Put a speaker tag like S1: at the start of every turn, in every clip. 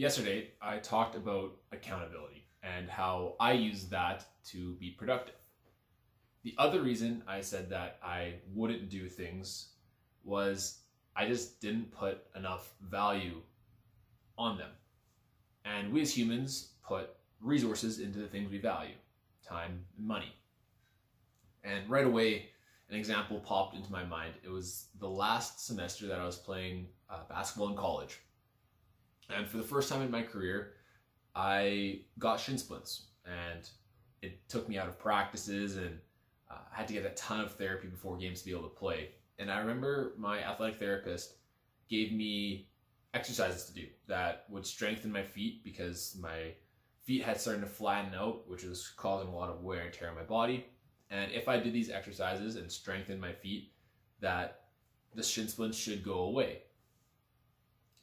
S1: Yesterday, I talked about accountability and how I use that to be productive. The other reason I said that I wouldn't do things was I just didn't put enough value on them. And we as humans put resources into the things we value time and money. And right away, an example popped into my mind. It was the last semester that I was playing uh, basketball in college. And for the first time in my career, I got shin splints. And it took me out of practices and uh, had to get a ton of therapy before games to be able to play. And I remember my athletic therapist gave me exercises to do that would strengthen my feet because my feet had started to flatten out, which was causing a lot of wear and tear on my body. And if I did these exercises and strengthened my feet, that the shin splints should go away.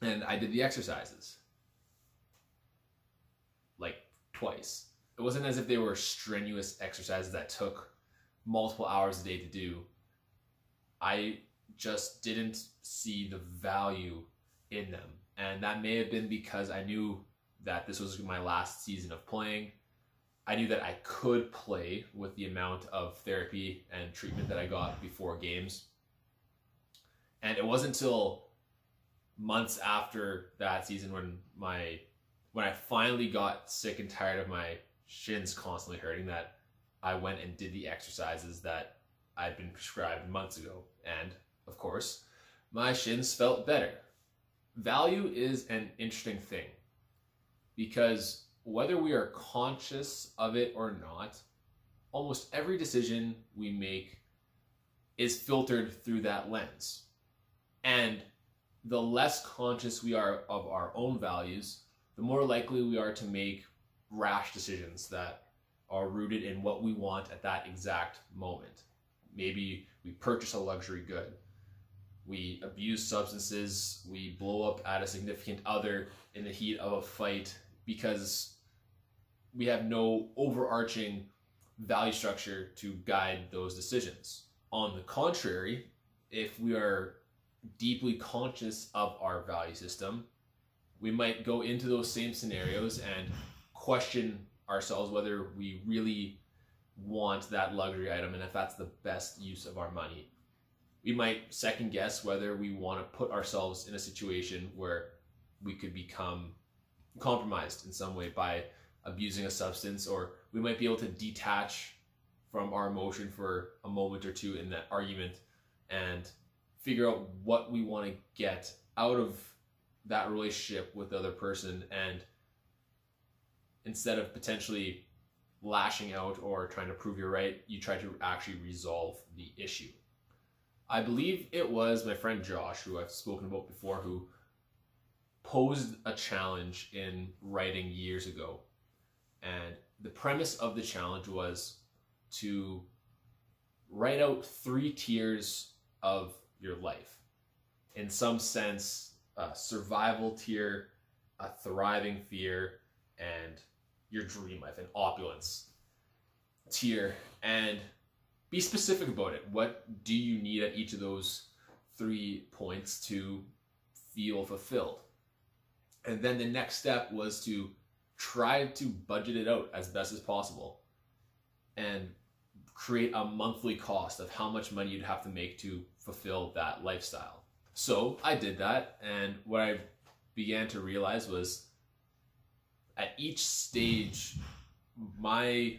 S1: And I did the exercises like twice. It wasn't as if they were strenuous exercises that took multiple hours a day to do. I just didn't see the value in them. And that may have been because I knew that this was my last season of playing. I knew that I could play with the amount of therapy and treatment that I got before games. And it wasn't until months after that season when my when I finally got sick and tired of my shins constantly hurting that I went and did the exercises that I'd been prescribed months ago. And of course, my shins felt better. Value is an interesting thing because whether we are conscious of it or not, almost every decision we make is filtered through that lens. And the less conscious we are of our own values, the more likely we are to make rash decisions that are rooted in what we want at that exact moment. Maybe we purchase a luxury good, we abuse substances, we blow up at a significant other in the heat of a fight because we have no overarching value structure to guide those decisions. On the contrary, if we are deeply conscious of our value system, we might go into those same scenarios and question ourselves whether we really want that luxury item and if that's the best use of our money. We might second guess whether we want to put ourselves in a situation where we could become compromised in some way by abusing a substance, or we might be able to detach from our emotion for a moment or two in that argument and figure out what we want to get out of that relationship with the other person and instead of potentially lashing out or trying to prove you're right, you try to actually resolve the issue. I believe it was my friend Josh, who I've spoken about before, who posed a challenge in writing years ago. And the premise of the challenge was to write out three tiers of your life. In some sense, a survival tier, a thriving fear, and your dream life, an opulence tier. And be specific about it. What do you need at each of those three points to feel fulfilled? And then the next step was to try to budget it out as best as possible and create a monthly cost of how much money you'd have to make to fulfill that lifestyle. So I did that, and what I began to realize was at each stage, my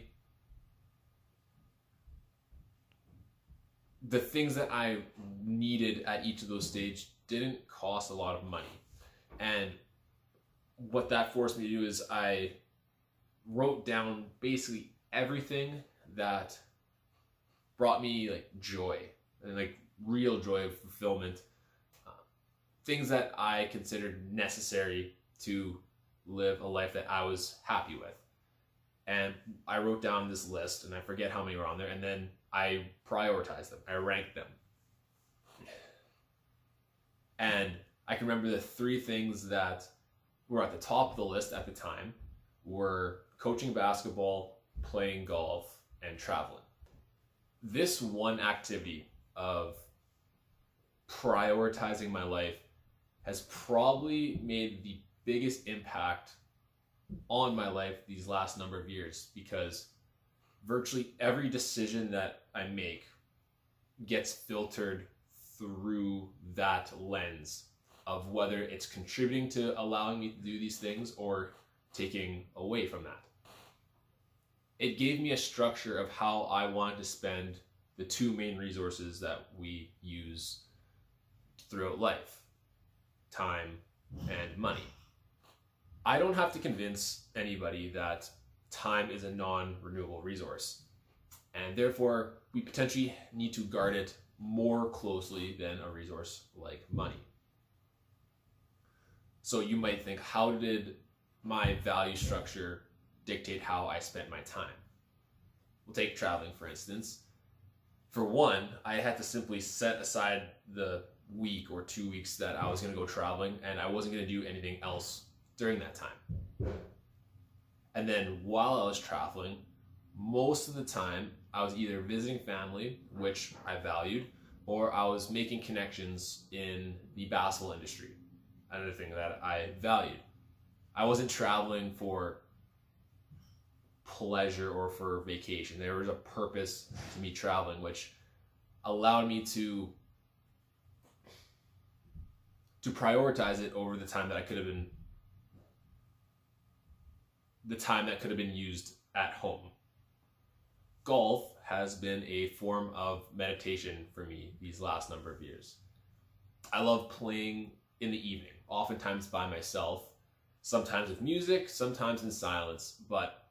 S1: the things that I needed at each of those stages didn't cost a lot of money. And what that forced me to do is I wrote down basically everything that brought me like joy and like real joy of fulfillment. Uh, things that I considered necessary to live a life that I was happy with. And I wrote down this list and I forget how many were on there. And then I prioritized them, I ranked them. And I can remember the three things that were at the top of the list at the time were coaching basketball, playing golf, and traveling. This one activity of prioritizing my life has probably made the biggest impact on my life these last number of years because virtually every decision that I make gets filtered through that lens of whether it's contributing to allowing me to do these things or taking away from that. It gave me a structure of how I wanted to spend the two main resources that we use throughout life time and money. I don't have to convince anybody that time is a non renewable resource, and therefore we potentially need to guard it more closely than a resource like money. So you might think, how did my value structure dictate how I spent my time? We'll take traveling, for instance. For one, I had to simply set aside the week or two weeks that I was going to go traveling, and I wasn't going to do anything else during that time. And then while I was traveling, most of the time I was either visiting family, which I valued, or I was making connections in the basketball industry, another thing that I valued. I wasn't traveling for pleasure or for vacation. There was a purpose to me traveling, which allowed me to to prioritize it over the time that I could have been the time that could have been used at home. Golf has been a form of meditation for me these last number of years. I love playing in the evening, oftentimes by myself, sometimes with music, sometimes in silence, but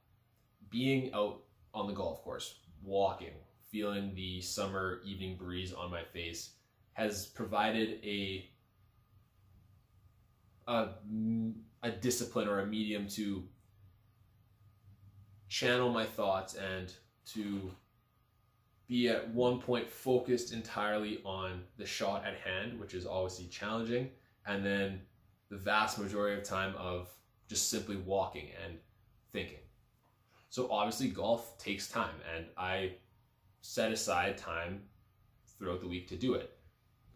S1: being out on the golf course, walking, feeling the summer evening breeze on my face has provided a a, a discipline or a medium to channel my thoughts and to be at one point focused entirely on the shot at hand, which is obviously challenging, and then the vast majority of time of just simply walking and thinking. So obviously golf takes time and I set aside time throughout the week to do it.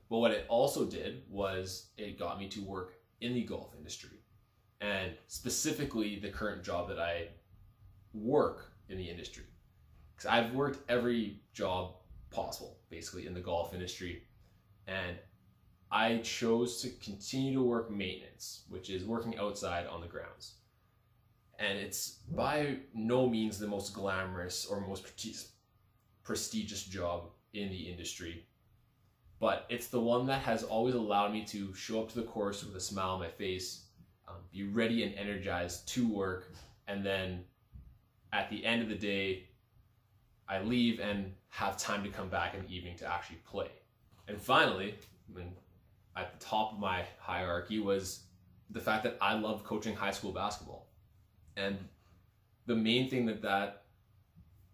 S1: But what it also did was it got me to work in the golf industry and specifically the current job that I work in the industry. Because I've worked every job possible basically in the golf industry and I chose to continue to work maintenance, which is working outside on the grounds. And it's by no means the most glamorous or most prestigious job in the industry but it's the one that has always allowed me to show up to the course with a smile on my face, um, be ready and energized to work, and then at the end of the day, I leave and have time to come back in the evening to actually play. And finally, at the top of my hierarchy was the fact that I love coaching high school basketball. And the main thing that that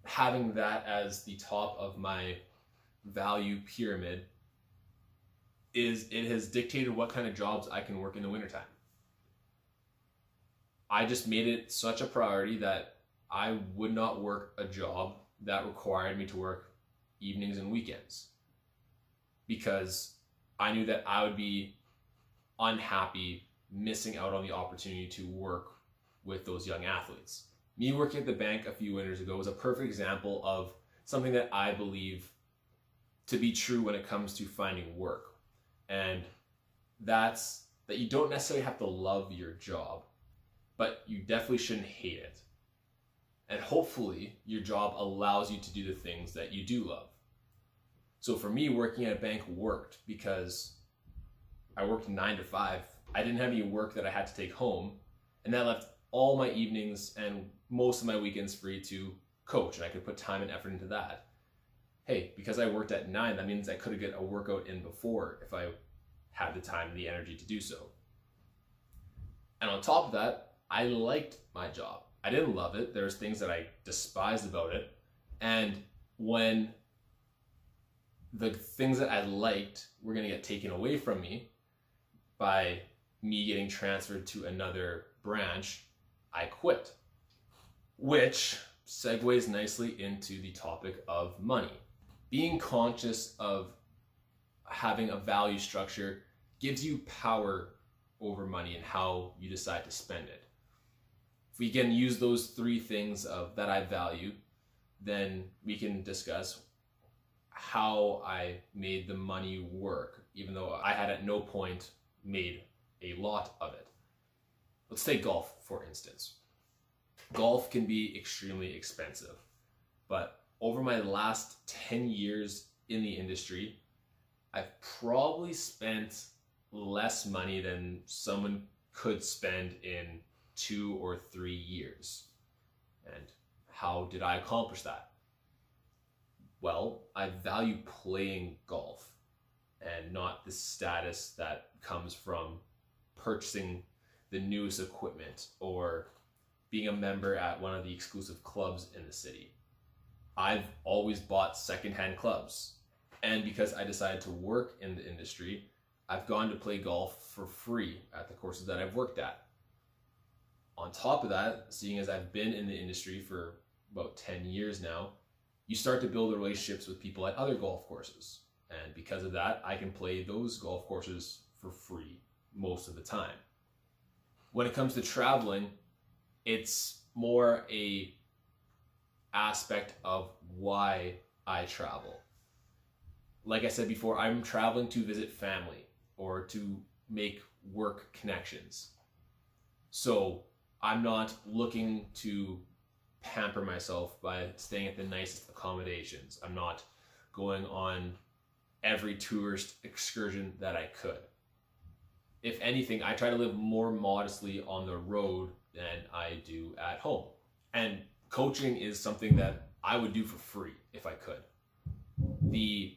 S1: having that as the top of my value pyramid is it has dictated what kind of jobs I can work in the wintertime. I just made it such a priority that I would not work a job that required me to work evenings and weekends because I knew that I would be unhappy missing out on the opportunity to work with those young athletes. Me working at the bank a few winters ago was a perfect example of something that I believe to be true when it comes to finding work and that's that you don't necessarily have to love your job, but you definitely shouldn't hate it. And hopefully, your job allows you to do the things that you do love. So for me, working at a bank worked because I worked nine to five. I didn't have any work that I had to take home, and that left all my evenings and most of my weekends free to coach, and I could put time and effort into that hey, because I worked at nine, that means I could have get a workout in before if I had the time and the energy to do so. And on top of that, I liked my job. I didn't love it. There's things that I despised about it. And when the things that I liked were going to get taken away from me by me getting transferred to another branch, I quit. Which segues nicely into the topic of money being conscious of having a value structure gives you power over money and how you decide to spend it. If we can use those three things of that I value, then we can discuss how I made the money work, even though I had at no point made a lot of it. Let's take golf, for instance. Golf can be extremely expensive, but over my last 10 years in the industry, I've probably spent less money than someone could spend in two or three years. And how did I accomplish that? Well, I value playing golf and not the status that comes from purchasing the newest equipment or being a member at one of the exclusive clubs in the city. I've always bought secondhand clubs. And because I decided to work in the industry, I've gone to play golf for free at the courses that I've worked at. On top of that, seeing as I've been in the industry for about 10 years now, you start to build relationships with people at other golf courses. And because of that, I can play those golf courses for free most of the time. When it comes to traveling, it's more a aspect of why I travel. Like I said before, I'm traveling to visit family or to make work connections. So I'm not looking to pamper myself by staying at the nicest accommodations. I'm not going on every tourist excursion that I could. If anything, I try to live more modestly on the road than I do at home. And coaching is something that I would do for free if I could. The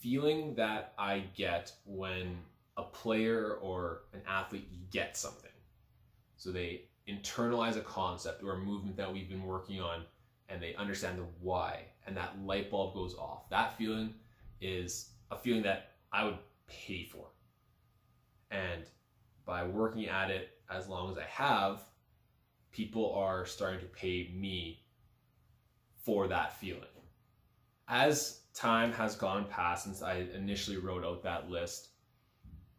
S1: feeling that I get when a player or an athlete gets something. So they internalize a concept or a movement that we've been working on and they understand the why and that light bulb goes off. That feeling is a feeling that I would pay for. And by working at it as long as I have, people are starting to pay me for that feeling. As time has gone past since I initially wrote out that list,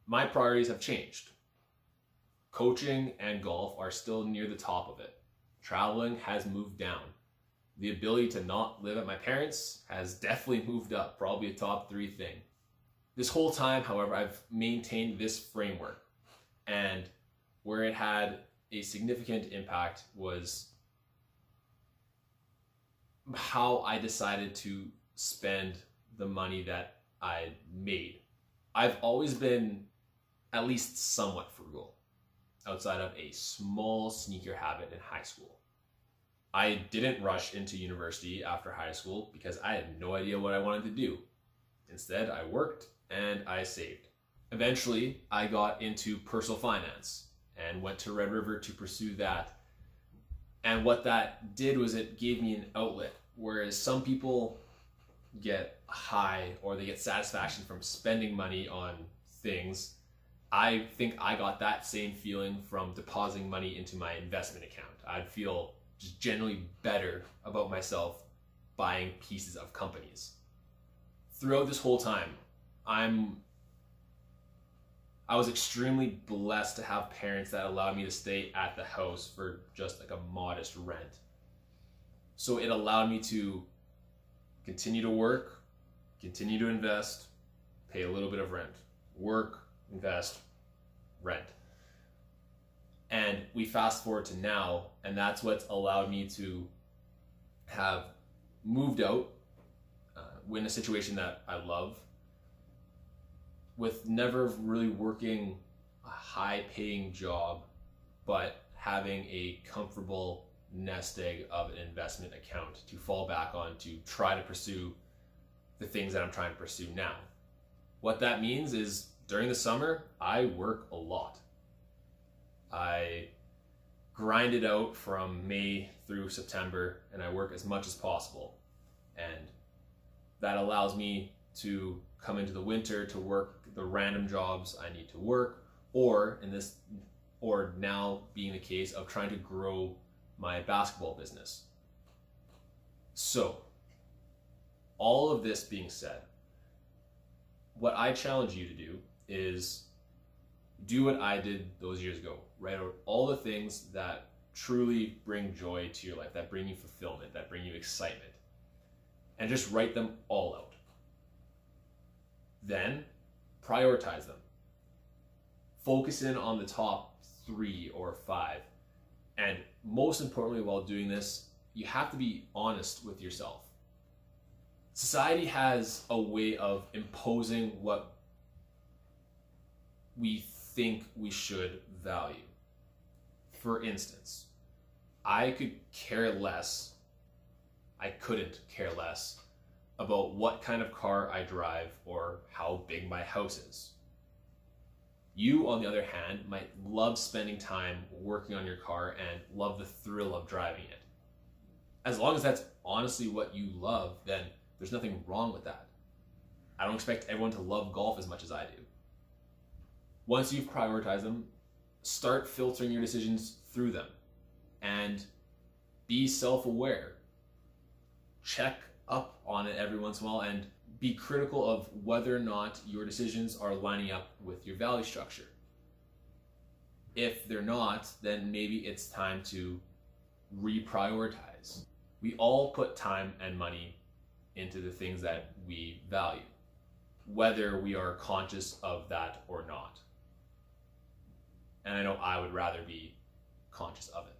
S1: my priorities have changed. Coaching and golf are still near the top of it. Traveling has moved down. The ability to not live at my parents has definitely moved up, probably a top three thing. This whole time, however, I've maintained this framework. And where it had a significant impact was how I decided to spend the money that I made. I've always been at least somewhat frugal outside of a small sneaker habit in high school. I didn't rush into university after high school because I had no idea what I wanted to do. Instead, I worked and I saved. Eventually, I got into personal finance and went to Red River to pursue that. And what that did was it gave me an outlet. Whereas some people get high or they get satisfaction from spending money on things, I think I got that same feeling from depositing money into my investment account. I'd feel just generally better about myself buying pieces of companies. Throughout this whole time, I'm I was extremely blessed to have parents that allowed me to stay at the house for just like a modest rent. So it allowed me to continue to work, continue to invest, pay a little bit of rent, work, invest, rent. And we fast forward to now, and that's what's allowed me to have moved out, uh, in a situation that I love, with never really working a high paying job, but having a comfortable nest egg of an investment account to fall back on to try to pursue the things that I'm trying to pursue now. What that means is during the summer, I work a lot. I grind it out from May through September and I work as much as possible. And that allows me to come into the winter to work the random jobs I need to work or in this or now being the case of trying to grow my basketball business. So, all of this being said, what I challenge you to do is do what I did those years ago. Write out all the things that truly bring joy to your life, that bring you fulfillment, that bring you excitement, and just write them all out. Then prioritize them. Focus in on the top three or five. And most importantly, while doing this, you have to be honest with yourself. Society has a way of imposing what we think we should value. For instance, I could care less, I couldn't care less about what kind of car I drive or how big my house is. You, on the other hand, might love spending time working on your car and love the thrill of driving it. As long as that's honestly what you love, then there's nothing wrong with that. I don't expect everyone to love golf as much as I do. Once you've prioritized them, start filtering your decisions through them and be self aware. Check up on it every once in a while and be critical of whether or not your decisions are lining up with your value structure. If they're not, then maybe it's time to reprioritize. We all put time and money into the things that we value, whether we are conscious of that or not. And I know I would rather be conscious of it.